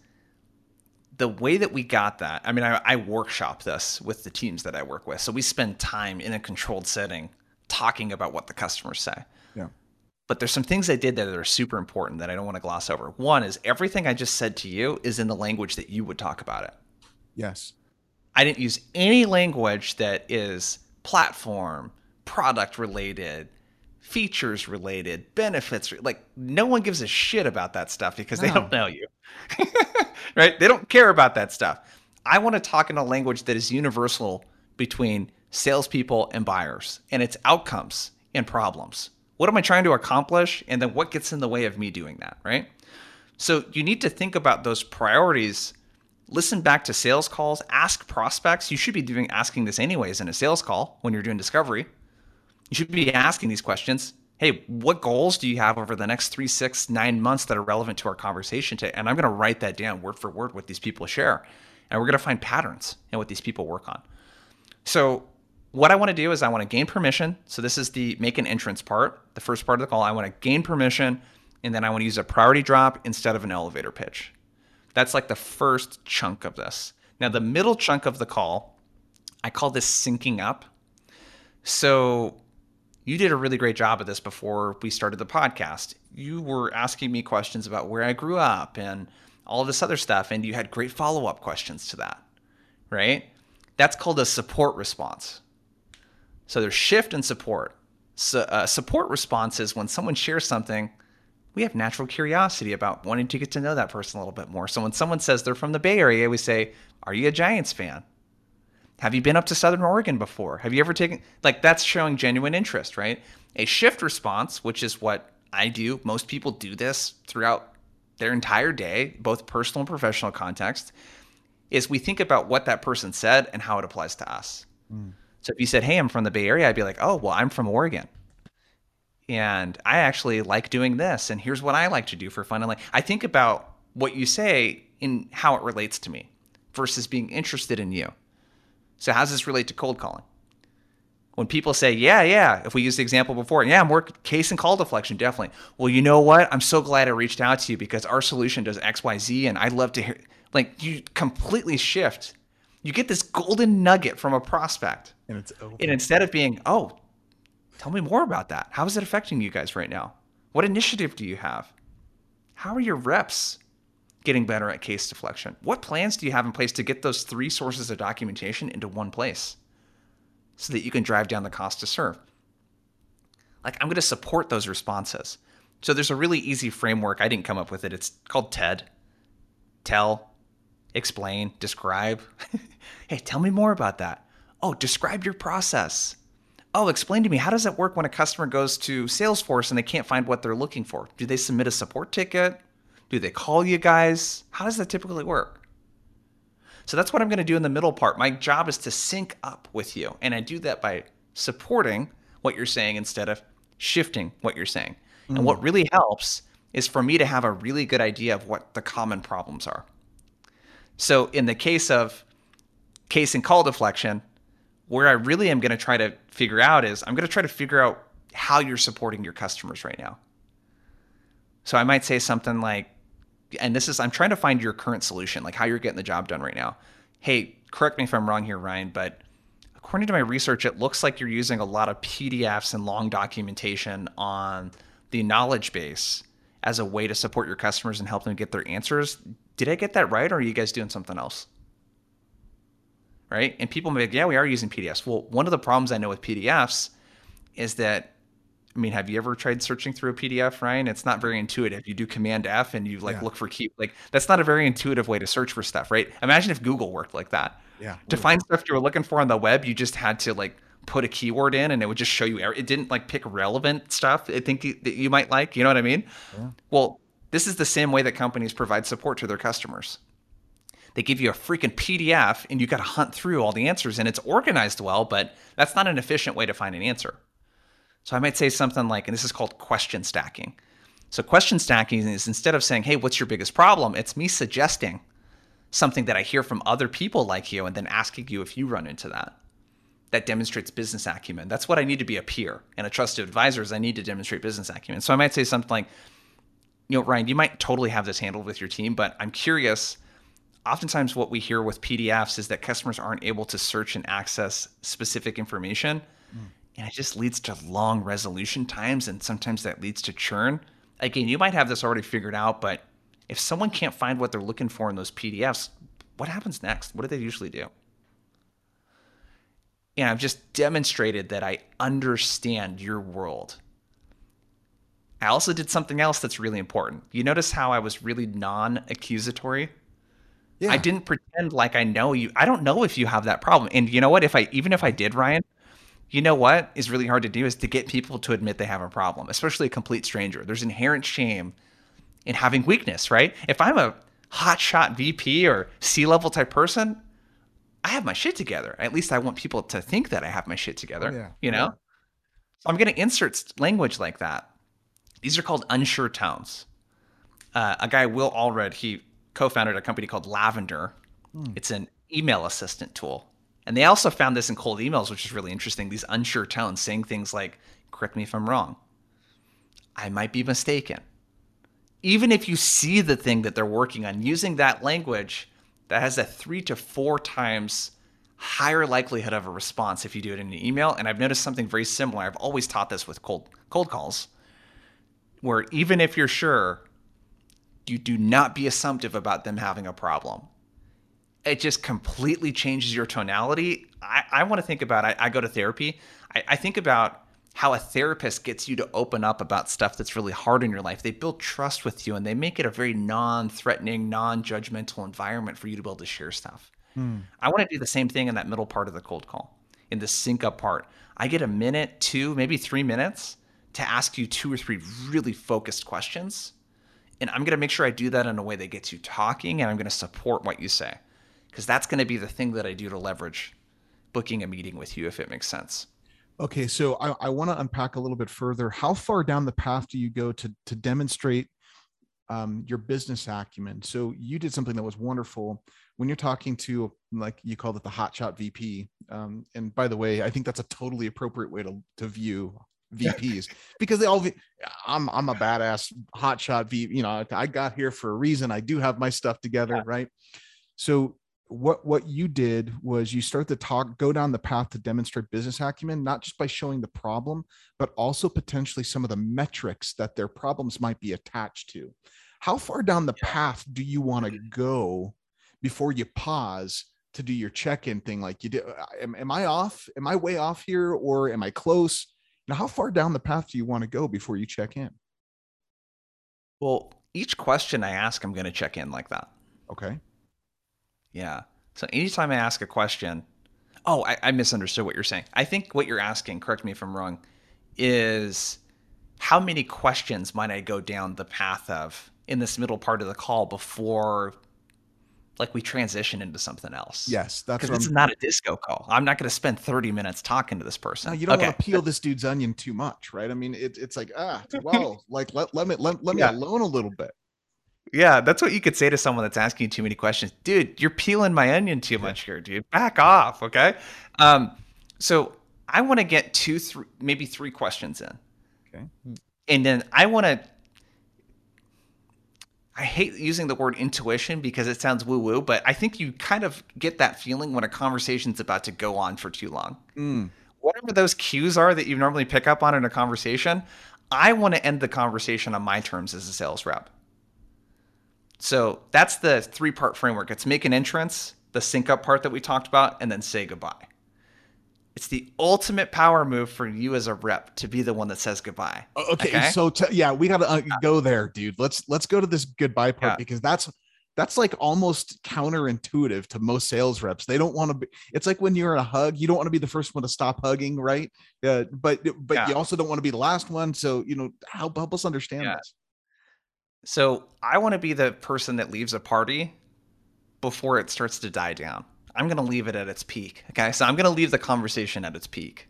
Speaker 3: the way that we got that, I mean, I, I workshop this with the teams that I work with. So we spend time in a controlled setting talking about what the customers say.
Speaker 2: Yeah.
Speaker 3: But there's some things I did that are super important that I don't want to gloss over. One is everything I just said to you is in the language that you would talk about it.
Speaker 2: Yes.
Speaker 3: I didn't use any language that is platform, product related, features related, benefits. Like no one gives a shit about that stuff because no. they don't know you, [laughs] right? They don't care about that stuff. I want to talk in a language that is universal between salespeople and buyers, and its outcomes and problems. What am I trying to accomplish? And then what gets in the way of me doing that, right? So you need to think about those priorities listen back to sales calls, ask prospects. You should be doing asking this anyways in a sales call when you're doing discovery. You should be asking these questions. Hey, what goals do you have over the next three, six, nine months that are relevant to our conversation today? And I'm going to write that down word for word what these people share. And we're going to find patterns in what these people work on. So, what I want to do is I want to gain permission. So, this is the make an entrance part, the first part of the call. I want to gain permission, and then I want to use a priority drop instead of an elevator pitch. That's like the first chunk of this. Now, the middle chunk of the call, I call this syncing up. So, you did a really great job of this before we started the podcast. You were asking me questions about where I grew up and all this other stuff, and you had great follow up questions to that, right? That's called a support response. So, there's shift and support. So, uh, support response is when someone shares something we have natural curiosity about wanting to get to know that person a little bit more. So when someone says they're from the Bay Area, we say, Are you a Giants fan? Have you been up to Southern Oregon before? Have you ever taken, like, that's showing genuine interest, right? A shift response, which is what I do, most people do this throughout their entire day, both personal and professional context, is we think about what that person said and how it applies to us. Mm. So if you said, Hey, I'm from the Bay Area, I'd be like, Oh, well, I'm from Oregon and I actually like doing this, and here's what I like to do for fun. And like, I think about what you say in how it relates to me versus being interested in you. So, how does this relate to cold calling? When people say, yeah, yeah, if we use the example before, yeah, more case and call deflection, definitely. Well, you know what? I'm so glad I reached out to you because our solution does X, Y, Z, and I'd love to hear. Like, you completely shift. You get this golden nugget from a prospect.
Speaker 2: And it's
Speaker 3: open. And instead of being, oh, Tell me more about that. How is it affecting you guys right now? What initiative do you have? How are your reps getting better at case deflection? What plans do you have in place to get those three sources of documentation into one place so that you can drive down the cost to serve? Like, I'm going to support those responses. So, there's a really easy framework. I didn't come up with it. It's called TED Tell, Explain, Describe. [laughs] hey, tell me more about that. Oh, describe your process oh, explain to me how does that work when a customer goes to Salesforce and they can't find what they're looking for? Do they submit a support ticket? Do they call you guys? How does that typically work? So that's what I'm going to do in the middle part. My job is to sync up with you. And I do that by supporting what you're saying instead of shifting what you're saying. Mm. And what really helps is for me to have a really good idea of what the common problems are. So in the case of case and call deflection, where I really am going to try to figure out is I'm going to try to figure out how you're supporting your customers right now. So I might say something like, and this is, I'm trying to find your current solution, like how you're getting the job done right now. Hey, correct me if I'm wrong here, Ryan, but according to my research, it looks like you're using a lot of PDFs and long documentation on the knowledge base as a way to support your customers and help them get their answers. Did I get that right, or are you guys doing something else? Right? And people may be like, yeah, we are using PDFs. Well, one of the problems I know with PDFs is that I mean, have you ever tried searching through a PDF, Ryan? It's not very intuitive. You do Command F and you like yeah. look for key. Like that's not a very intuitive way to search for stuff, right? Imagine if Google worked like that.
Speaker 2: Yeah.
Speaker 3: To find stuff you were looking for on the web, you just had to like put a keyword in and it would just show you. It didn't like pick relevant stuff. I think that you might like. You know what I mean? Yeah. Well, this is the same way that companies provide support to their customers. They give you a freaking PDF and you got to hunt through all the answers and it's organized well, but that's not an efficient way to find an answer. So I might say something like, and this is called question stacking. So question stacking is instead of saying, hey, what's your biggest problem? It's me suggesting something that I hear from other people like you and then asking you if you run into that. That demonstrates business acumen. That's what I need to be a peer and a trusted advisor is I need to demonstrate business acumen. So I might say something like, you know, Ryan, you might totally have this handled with your team, but I'm curious. Oftentimes, what we hear with PDFs is that customers aren't able to search and access specific information. Mm and it just leads to long resolution times and sometimes that leads to churn. Again you might have this already figured out but if someone can't find what they're looking for in those pdfs what happens next? What do they usually do? And i've just demonstrated that i understand your world. I also did something else that's really important. You notice how i was really non-accusatory yeah. I didn't pretend like I know you. I don't know if you have that problem. And you know what? If I even if I did, Ryan, you know what is really hard to do is to get people to admit they have a problem, especially a complete stranger. There's inherent shame in having weakness, right? If I'm a hotshot VP or C level type person, I have my shit together. At least I want people to think that I have my shit together. Oh, yeah. You know? Yeah. So I'm going to insert language like that. These are called unsure tones. Uh, a guy, Will Allred, he co founded a company called Lavender. Hmm. It's an email assistant tool. And they also found this in cold emails, which is really interesting. These unsure tones saying things like, correct me if I'm wrong. I might be mistaken. Even if you see the thing that they're working on, using that language that has a three to four times higher likelihood of a response if you do it in an email. And I've noticed something very similar. I've always taught this with cold cold calls, where even if you're sure, you do not be assumptive about them having a problem it just completely changes your tonality. I, I want to think about, I, I go to therapy. I, I think about how a therapist gets you to open up about stuff that's really hard in your life. They build trust with you and they make it a very non threatening, non judgmental environment for you to be able to share stuff. Hmm. I want to do the same thing in that middle part of the cold call, in the sync up part. I get a minute, two, maybe three minutes to ask you two or three really focused questions. And I'm going to make sure I do that in a way that gets you talking and I'm going to support what you say because that's going to be the thing that I do to leverage booking a meeting with you if it makes sense.
Speaker 2: Okay, so I, I want to unpack a little bit further. How far down the path do you go to to demonstrate um, your business acumen? So you did something that was wonderful when you're talking to like you called it the hotshot VP. Um, and by the way, I think that's a totally appropriate way to to view VPs because they all I'm I'm a badass hotshot V, You know, I got here for a reason. I do have my stuff together, yeah. right? So what what you did was you start to talk go down the path to demonstrate business acumen not just by showing the problem but also potentially some of the metrics that their problems might be attached to how far down the path do you want to go before you pause to do your check-in thing like you did uh, am, am i off am i way off here or am i close now how far down the path do you want to go before you check in
Speaker 3: well each question i ask i'm going to check in like that
Speaker 2: okay
Speaker 3: yeah. So anytime I ask a question, Oh, I, I misunderstood what you're saying. I think what you're asking, correct me if I'm wrong, is how many questions might I go down the path of in this middle part of the call before like we transition into something else.
Speaker 2: Yes, that's
Speaker 3: because is not a disco call. I'm not going to spend 30 minutes talking to this person.
Speaker 2: No, you don't okay. want to peel this dude's onion too much, right? I mean, it, it's like ah, [laughs] well, like let let me let, let me alone a little bit.
Speaker 3: Yeah, that's what you could say to someone that's asking you too many questions. Dude, you're peeling my onion too much here, dude. Back off, okay? Um, so I want to get two, three, maybe three questions in.
Speaker 2: Okay.
Speaker 3: And then I want to I hate using the word intuition because it sounds woo woo, but I think you kind of get that feeling when a conversation's about to go on for too long.
Speaker 2: Mm.
Speaker 3: Whatever those cues are that you normally pick up on in a conversation, I want to end the conversation on my terms as a sales rep. So that's the three part framework it's make an entrance, the sync up part that we talked about, and then say goodbye. It's the ultimate power move for you as a rep to be the one that says goodbye.
Speaker 2: Okay, okay? so t- yeah, we got to uh, go there, dude. Let's let's go to this goodbye part yeah. because that's that's like almost counterintuitive to most sales reps. They don't want to be. It's like when you're in a hug, you don't want to be the first one to stop hugging, right? Uh, but but yeah. you also don't want to be the last one. So you know, help help us understand yeah. this.
Speaker 3: So I want to be the person that leaves a party before it starts to die down. I'm going to leave it at its peak. Okay. So I'm going to leave the conversation at its peak.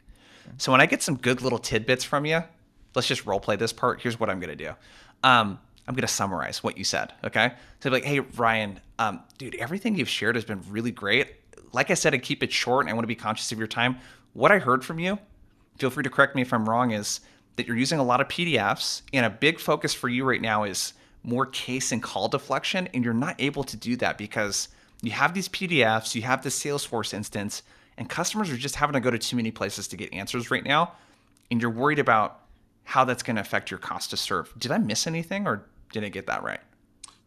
Speaker 3: So when I get some good little tidbits from you, let's just role play this part. Here's what I'm going to do. Um, I'm going to summarize what you said. Okay. So like, hey, Ryan, um, dude, everything you've shared has been really great. Like I said, I keep it short and I want to be conscious of your time. What I heard from you, feel free to correct me if I'm wrong, is that you're using a lot of PDFs and a big focus for you right now is more case and call deflection. And you're not able to do that because you have these PDFs, you have the Salesforce instance, and customers are just having to go to too many places to get answers right now. And you're worried about how that's going to affect your cost to serve. Did I miss anything or did I get that right?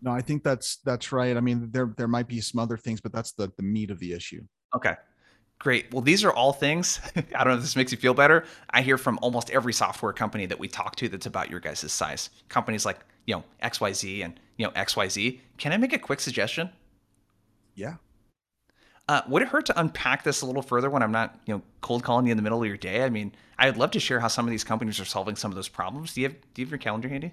Speaker 2: No, I think that's that's right. I mean, there there might be some other things, but that's the the meat of the issue.
Speaker 3: Okay. Great. Well, these are all things. [laughs] I don't know if this makes you feel better. I hear from almost every software company that we talk to that's about your guys' size. Companies like, you know, XYZ and, you know, XYZ. Can I make a quick suggestion?
Speaker 2: Yeah.
Speaker 3: Uh, would it hurt to unpack this a little further when I'm not, you know, cold calling you in the middle of your day? I mean, I'd love to share how some of these companies are solving some of those problems. Do you have Do you have your calendar handy?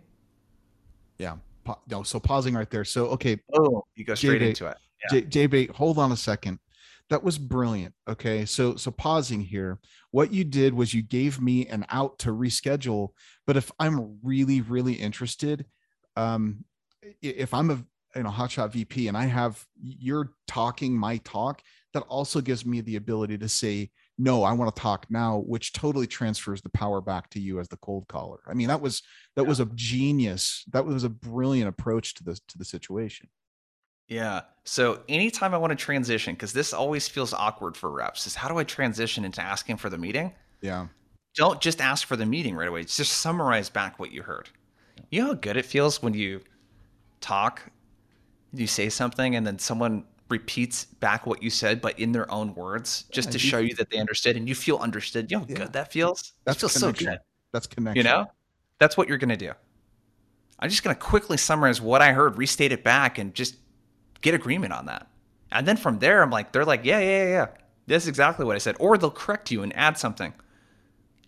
Speaker 2: Yeah. Pa- no. So pausing right there. So okay.
Speaker 3: Oh, you go straight J-Bay, into it.
Speaker 2: Yeah. J- hold on a second. That was brilliant. Okay. So so pausing here. What you did was you gave me an out to reschedule. But if I'm really really interested, um, if I'm a you know hotshot vp and i have you're talking my talk that also gives me the ability to say no i want to talk now which totally transfers the power back to you as the cold caller. I mean that was that yeah. was a genius that was a brilliant approach to this to the situation.
Speaker 3: Yeah. So anytime i want to transition because this always feels awkward for reps is how do i transition into asking for the meeting?
Speaker 2: Yeah.
Speaker 3: Don't just ask for the meeting right away just summarize back what you heard. You know how good it feels when you talk you say something and then someone repeats back what you said, but in their own words, just yeah, to show you that they understood and you feel understood. You know how yeah. good that feels? That feels so good.
Speaker 2: That's connection.
Speaker 3: You know? That's what you're gonna do. I'm just gonna quickly summarize what I heard, restate it back, and just get agreement on that. And then from there, I'm like, they're like, yeah, yeah, yeah, That's exactly what I said. Or they'll correct you and add something.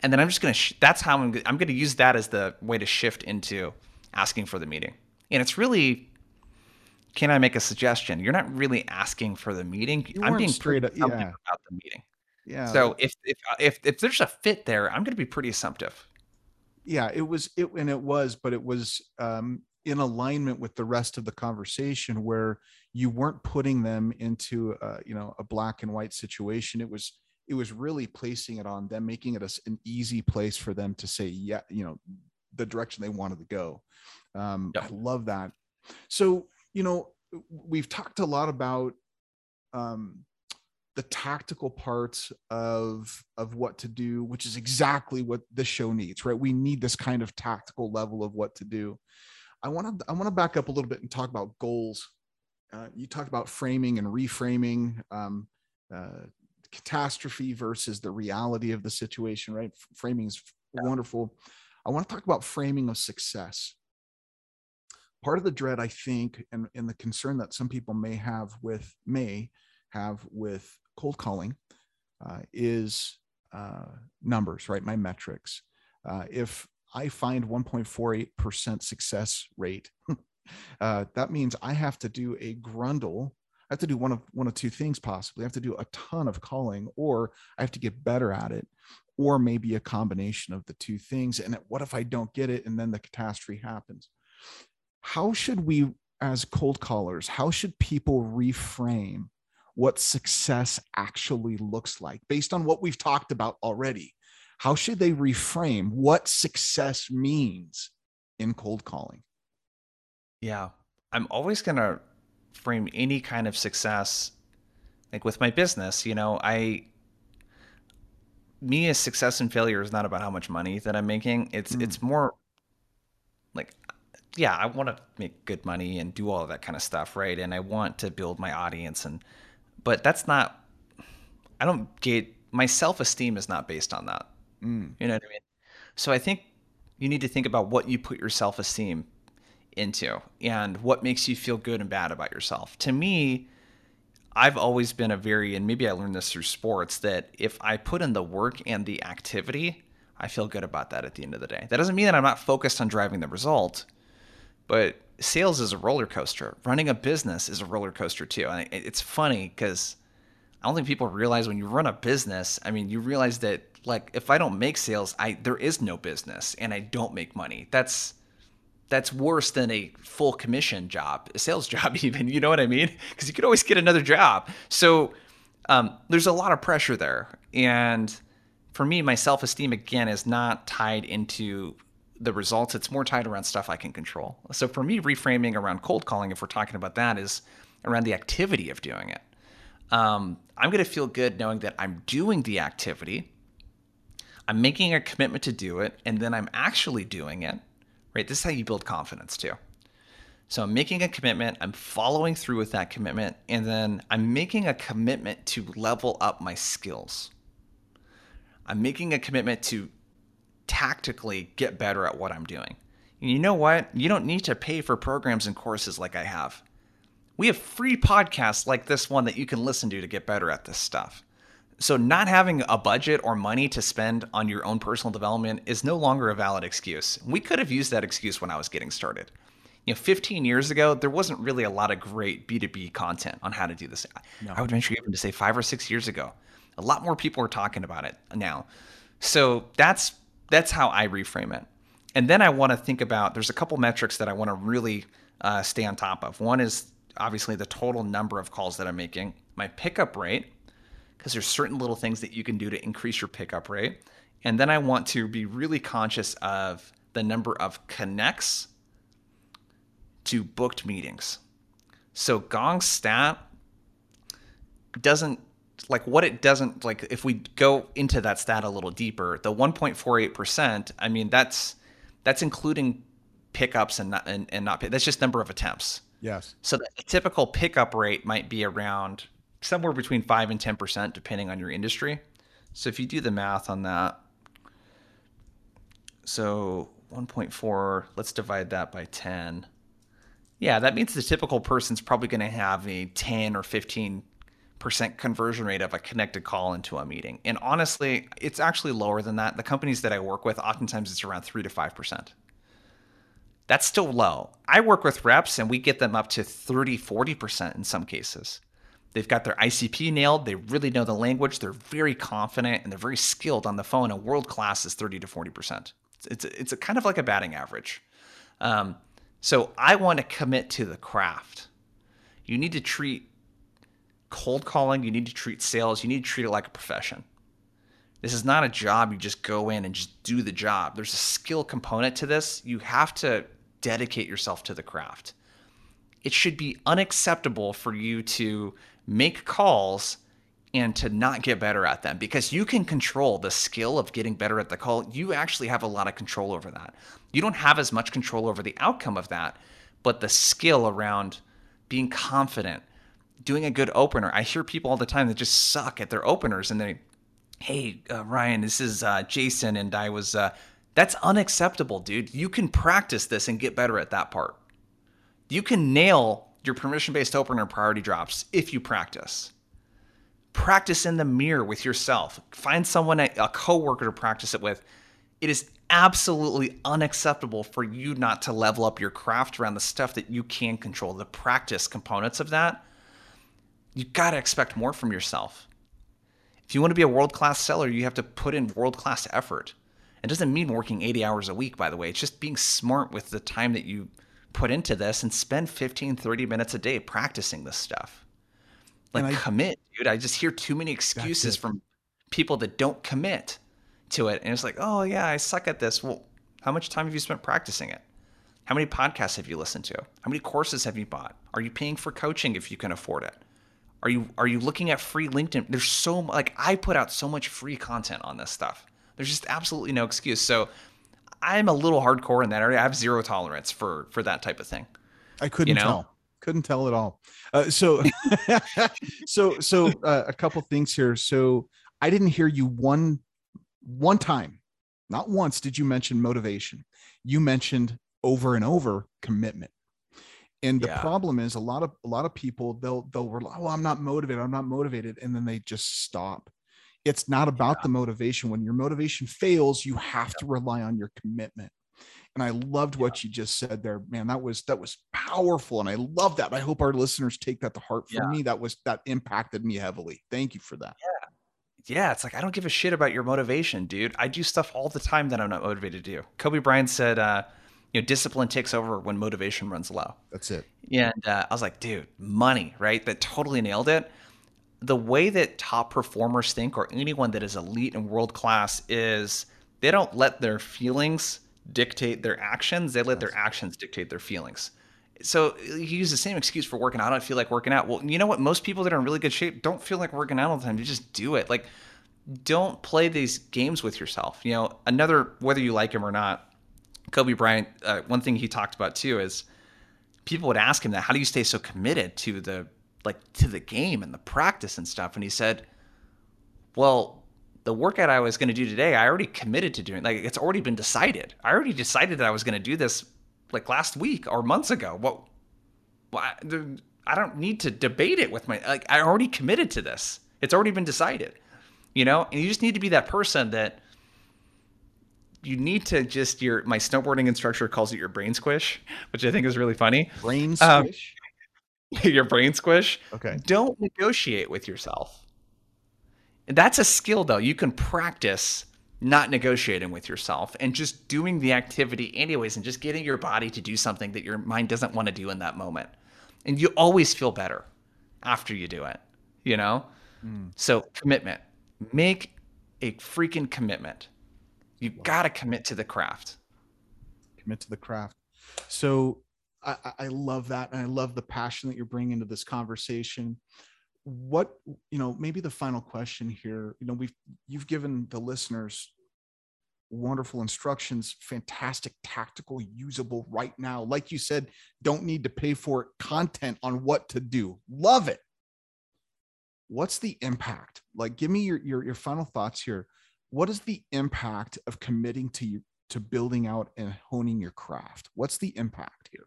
Speaker 3: And then I'm just gonna. Sh- that's how I'm. I'm gonna use that as the way to shift into asking for the meeting. And it's really can I make a suggestion? You're not really asking for the meeting.
Speaker 2: You
Speaker 3: I'm being
Speaker 2: straight up yeah.
Speaker 3: about the meeting.
Speaker 2: Yeah.
Speaker 3: So if if uh, if if there's a fit there, I'm going to be pretty assumptive.
Speaker 2: Yeah, it was it and it was, but it was um, in alignment with the rest of the conversation where you weren't putting them into uh, you know a black and white situation. It was it was really placing it on them, making it a, an easy place for them to say yeah, you know, the direction they wanted to go. Um, I love that. So you know, we've talked a lot about um, the tactical parts of of what to do, which is exactly what this show needs, right? We need this kind of tactical level of what to do. I want to I want to back up a little bit and talk about goals. Uh, you talked about framing and reframing, um, uh, catastrophe versus the reality of the situation, right? Framing is wonderful. I want to talk about framing of success part of the dread i think and, and the concern that some people may have with may have with cold calling uh, is uh, numbers, right? My metrics. Uh, if I find 1.48% success rate, [laughs] uh, that means I have to do a grundle. I have to do one of one of two things possibly. I have to do a ton of calling, or I have to get better at it, or maybe a combination of the two things. And what if I don't get it and then the catastrophe happens? How should we, as cold callers, how should people reframe what success actually looks like based on what we've talked about already? How should they reframe what success means in cold calling?
Speaker 3: Yeah, I'm always going to frame any kind of success like with my business, you know, I me as success and failure is not about how much money that I'm making. It's mm. it's more like yeah, I want to make good money and do all of that kind of stuff, right? And I want to build my audience and but that's not I don't get my self-esteem is not based on that. Mm. You know what I mean? So I think you need to think about what you put your self-esteem into and what makes you feel good and bad about yourself. To me, I've always been a very, and maybe I learned this through sports, that if I put in the work and the activity, I feel good about that at the end of the day. That doesn't mean that I'm not focused on driving the result, but sales is a roller coaster. Running a business is a roller coaster too. And it's funny because I don't think people realize when you run a business, I mean, you realize that like if I don't make sales, I there is no business and I don't make money. That's that's worse than a full commission job, a sales [laughs] job, even. You know what I mean? Because you could always get another job. So um, there's a lot of pressure there. And for me, my self esteem, again, is not tied into the results. It's more tied around stuff I can control. So for me, reframing around cold calling, if we're talking about that, is around the activity of doing it. Um, I'm going to feel good knowing that I'm doing the activity, I'm making a commitment to do it, and then I'm actually doing it right? This is how you build confidence too. So I'm making a commitment, I'm following through with that commitment, and then I'm making a commitment to level up my skills. I'm making a commitment to tactically get better at what I'm doing. And you know what? You don't need to pay for programs and courses like I have. We have free podcasts like this one that you can listen to to get better at this stuff. So, not having a budget or money to spend on your own personal development is no longer a valid excuse. We could have used that excuse when I was getting started. You know, 15 years ago, there wasn't really a lot of great B2B content on how to do this. No. I would venture even to say five or six years ago. A lot more people are talking about it now. So that's that's how I reframe it. And then I want to think about there's a couple metrics that I want to really uh, stay on top of. One is obviously the total number of calls that I'm making, my pickup rate, because there's certain little things that you can do to increase your pickup rate. And then I want to be really conscious of the number of connects to booked meetings. So Gong stat doesn't like what it doesn't like if we go into that stat a little deeper, the 1.48%, I mean that's that's including pickups and not and, and not that's just number of attempts.
Speaker 2: Yes.
Speaker 3: So the typical pickup rate might be around somewhere between 5 and 10% depending on your industry. So if you do the math on that, so 1.4, let's divide that by 10. Yeah, that means the typical person's probably going to have a 10 or 15 percent conversion rate of a connected call into a meeting. And honestly, it's actually lower than that. The companies that I work with, oftentimes it's around 3 to 5%. That's still low. I work with reps and we get them up to 30, 40% in some cases. They've got their ICP nailed. They really know the language. They're very confident and they're very skilled on the phone. And world class is 30 to 40%. It's, it's a kind of like a batting average. Um, so I want to commit to the craft. You need to treat cold calling, you need to treat sales, you need to treat it like a profession. This is not a job you just go in and just do the job. There's a skill component to this. You have to dedicate yourself to the craft. It should be unacceptable for you to make calls and to not get better at them because you can control the skill of getting better at the call. You actually have a lot of control over that. You don't have as much control over the outcome of that, but the skill around being confident, doing a good opener. I hear people all the time that just suck at their openers and they, hey, uh, Ryan, this is uh, Jason, and I was, uh, that's unacceptable, dude. You can practice this and get better at that part. You can nail your permission based opener priority drops if you practice. Practice in the mirror with yourself. Find someone, a coworker to practice it with. It is absolutely unacceptable for you not to level up your craft around the stuff that you can control, the practice components of that. You got to expect more from yourself. If you want to be a world class seller, you have to put in world class effort. It doesn't mean working 80 hours a week, by the way. It's just being smart with the time that you put into this and spend 15, 30 minutes a day practicing this stuff. Like, I, commit, dude. I just hear too many excuses from people that don't commit to it. And it's like, oh, yeah, I suck at this. Well, how much time have you spent practicing it? How many podcasts have you listened to? How many courses have you bought? Are you paying for coaching if you can afford it? Are you are you looking at free LinkedIn? There's so like I put out so much free content on this stuff. There's just absolutely no excuse. So I'm a little hardcore in that area. I have zero tolerance for for that type of thing.
Speaker 2: I couldn't you know? tell. Couldn't tell at all. Uh, so, [laughs] so, so uh, a couple things here. So I didn't hear you one one time, not once. Did you mention motivation? You mentioned over and over commitment. And the yeah. problem is a lot of a lot of people they'll they'll rely, oh, I'm not motivated, I'm not motivated, and then they just stop. It's not about yeah. the motivation. When your motivation fails, you have yeah. to rely on your commitment. And I loved what you just said there, man. That was that was powerful, and I love that. I hope our listeners take that to heart. For me, that was that impacted me heavily. Thank you for that.
Speaker 3: Yeah yeah, it's like I don't give a shit about your motivation, dude. I do stuff all the time that I'm not motivated to do. Kobe Bryant said, uh, you know, discipline takes over when motivation runs low.
Speaker 2: That's it.
Speaker 3: And uh, I was like, dude, money, right? That totally nailed it. The way that top performers think, or anyone that is elite and world class, is they don't let their feelings dictate their actions. They let their actions dictate their feelings. So you use the same excuse for working out. I don't feel like working out. Well, you know what? Most people that are in really good shape don't feel like working out all the time. You just do it. Like, don't play these games with yourself. You know, another whether you like him or not, Kobe Bryant, uh, one thing he talked about too is people would ask him that, how do you stay so committed to the like to the game and the practice and stuff? And he said, well, the workout I was going to do today, I already committed to doing. Like it's already been decided. I already decided that I was going to do this like last week or months ago. What? Well, I don't need to debate it with my like. I already committed to this. It's already been decided. You know, and you just need to be that person that you need to just your my snowboarding instructor calls it your brain squish, which I think is really funny.
Speaker 2: Brain um, squish.
Speaker 3: Um, [laughs] your brain squish.
Speaker 2: Okay.
Speaker 3: Don't negotiate with yourself. That's a skill though. You can practice not negotiating with yourself and just doing the activity anyways and just getting your body to do something that your mind doesn't want to do in that moment. And you always feel better after you do it, you know? Mm. So, commitment. Make a freaking commitment you wow. got to commit to the craft.
Speaker 2: Commit to the craft. So I, I love that. And I love the passion that you're bringing into this conversation. What, you know, maybe the final question here, you know, we've, you've given the listeners wonderful instructions, fantastic, tactical, usable right now. Like you said, don't need to pay for it, content on what to do. Love it. What's the impact? Like, give me your, your, your final thoughts here what is the impact of committing to you to building out and honing your craft? What's the impact here?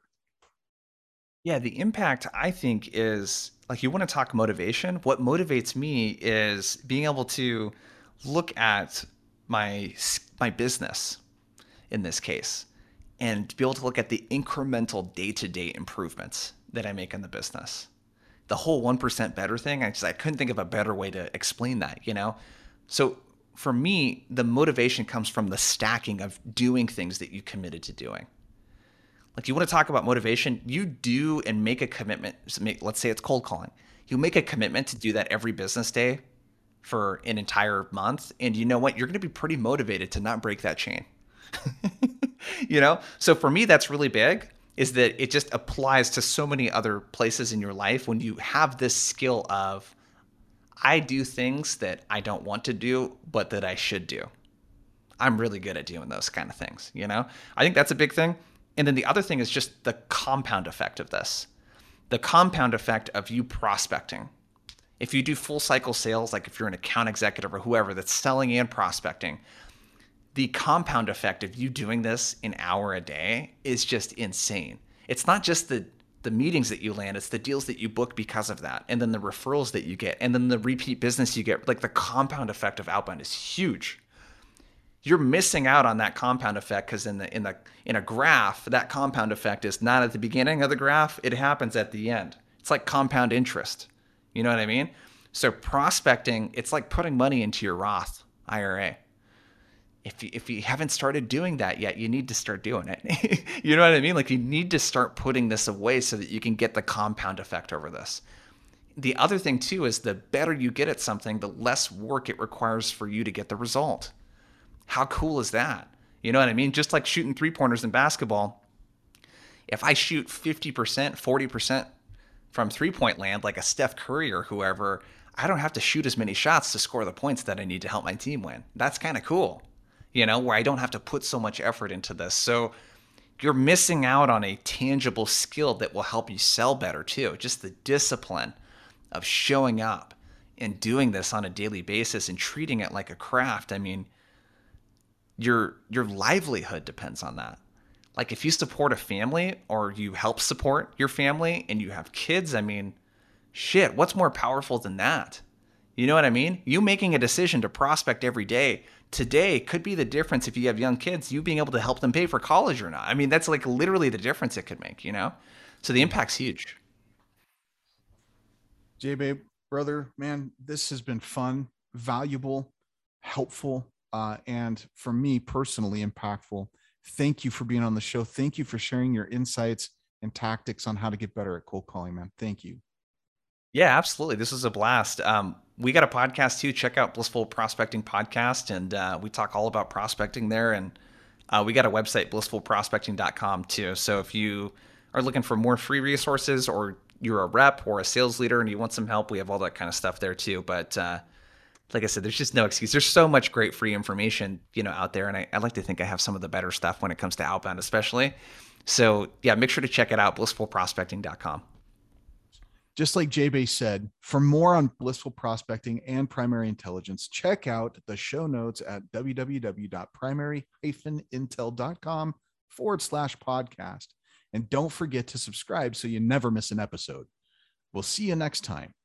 Speaker 3: Yeah the impact i think is like you want to talk motivation. What motivates me is being able to look at my my business in this case and be able to look at the incremental day-to-day improvements that i make in the business. The whole 1% better thing i just i couldn't think of a better way to explain that you know? So for me, the motivation comes from the stacking of doing things that you committed to doing. Like you want to talk about motivation, you do and make a commitment. Let's say it's cold calling. You make a commitment to do that every business day for an entire month. And you know what? You're going to be pretty motivated to not break that chain. [laughs] you know? So for me, that's really big is that it just applies to so many other places in your life when you have this skill of I do things that I don't want to do, but that I should do. I'm really good at doing those kind of things, you know? I think that's a big thing. And then the other thing is just the compound effect of this. The compound effect of you prospecting. If you do full cycle sales, like if you're an account executive or whoever that's selling and prospecting, the compound effect of you doing this an hour a day is just insane. It's not just the the meetings that you land, it's the deals that you book because of that, and then the referrals that you get, and then the repeat business you get. Like the compound effect of outbound is huge. You're missing out on that compound effect because in the in the in a graph, that compound effect is not at the beginning of the graph; it happens at the end. It's like compound interest. You know what I mean? So prospecting, it's like putting money into your Roth IRA if you, if you haven't started doing that yet, you need to start doing it. [laughs] you know what I mean? Like you need to start putting this away so that you can get the compound effect over this. The other thing too is the better you get at something, the less work it requires for you to get the result. How cool is that? You know what I mean? Just like shooting three pointers in basketball, if I shoot 50%, 40% from three point land, like a Steph Curry or whoever, I don't have to shoot as many shots to score the points that I need to help my team win. That's kind of cool you know, where I don't have to put so much effort into this. So you're missing out on a tangible skill that will help you sell better too. Just the discipline of showing up and doing this on a daily basis and treating it like a craft. I mean, your your livelihood depends on that. Like if you support a family or you help support your family and you have kids, I mean, shit, what's more powerful than that? You know what I mean? You making a decision to prospect every day today could be the difference if you have young kids, you being able to help them pay for college or not. I mean, that's like literally the difference it could make, you know? So the impact's huge.
Speaker 2: J Bay, brother, man, this has been fun, valuable, helpful, uh, and for me personally impactful. Thank you for being on the show. Thank you for sharing your insights and tactics on how to get better at cold calling, man. Thank you.
Speaker 3: Yeah, absolutely. This was a blast. Um, we got a podcast too. Check out Blissful Prospecting Podcast, and uh, we talk all about prospecting there. And uh, we got a website, blissfulprospecting.com too. So if you are looking for more free resources, or you're a rep or a sales leader and you want some help, we have all that kind of stuff there too. But uh, like I said, there's just no excuse. There's so much great free information, you know, out there, and I, I like to think I have some of the better stuff when it comes to outbound, especially. So yeah, make sure to check it out, blissfulprospecting.com
Speaker 2: just like J-Bay said, for more on blissful prospecting and primary intelligence, check out the show notes at www.primary-intel.com forward slash podcast. And don't forget to subscribe so you never miss an episode. We'll see you next time.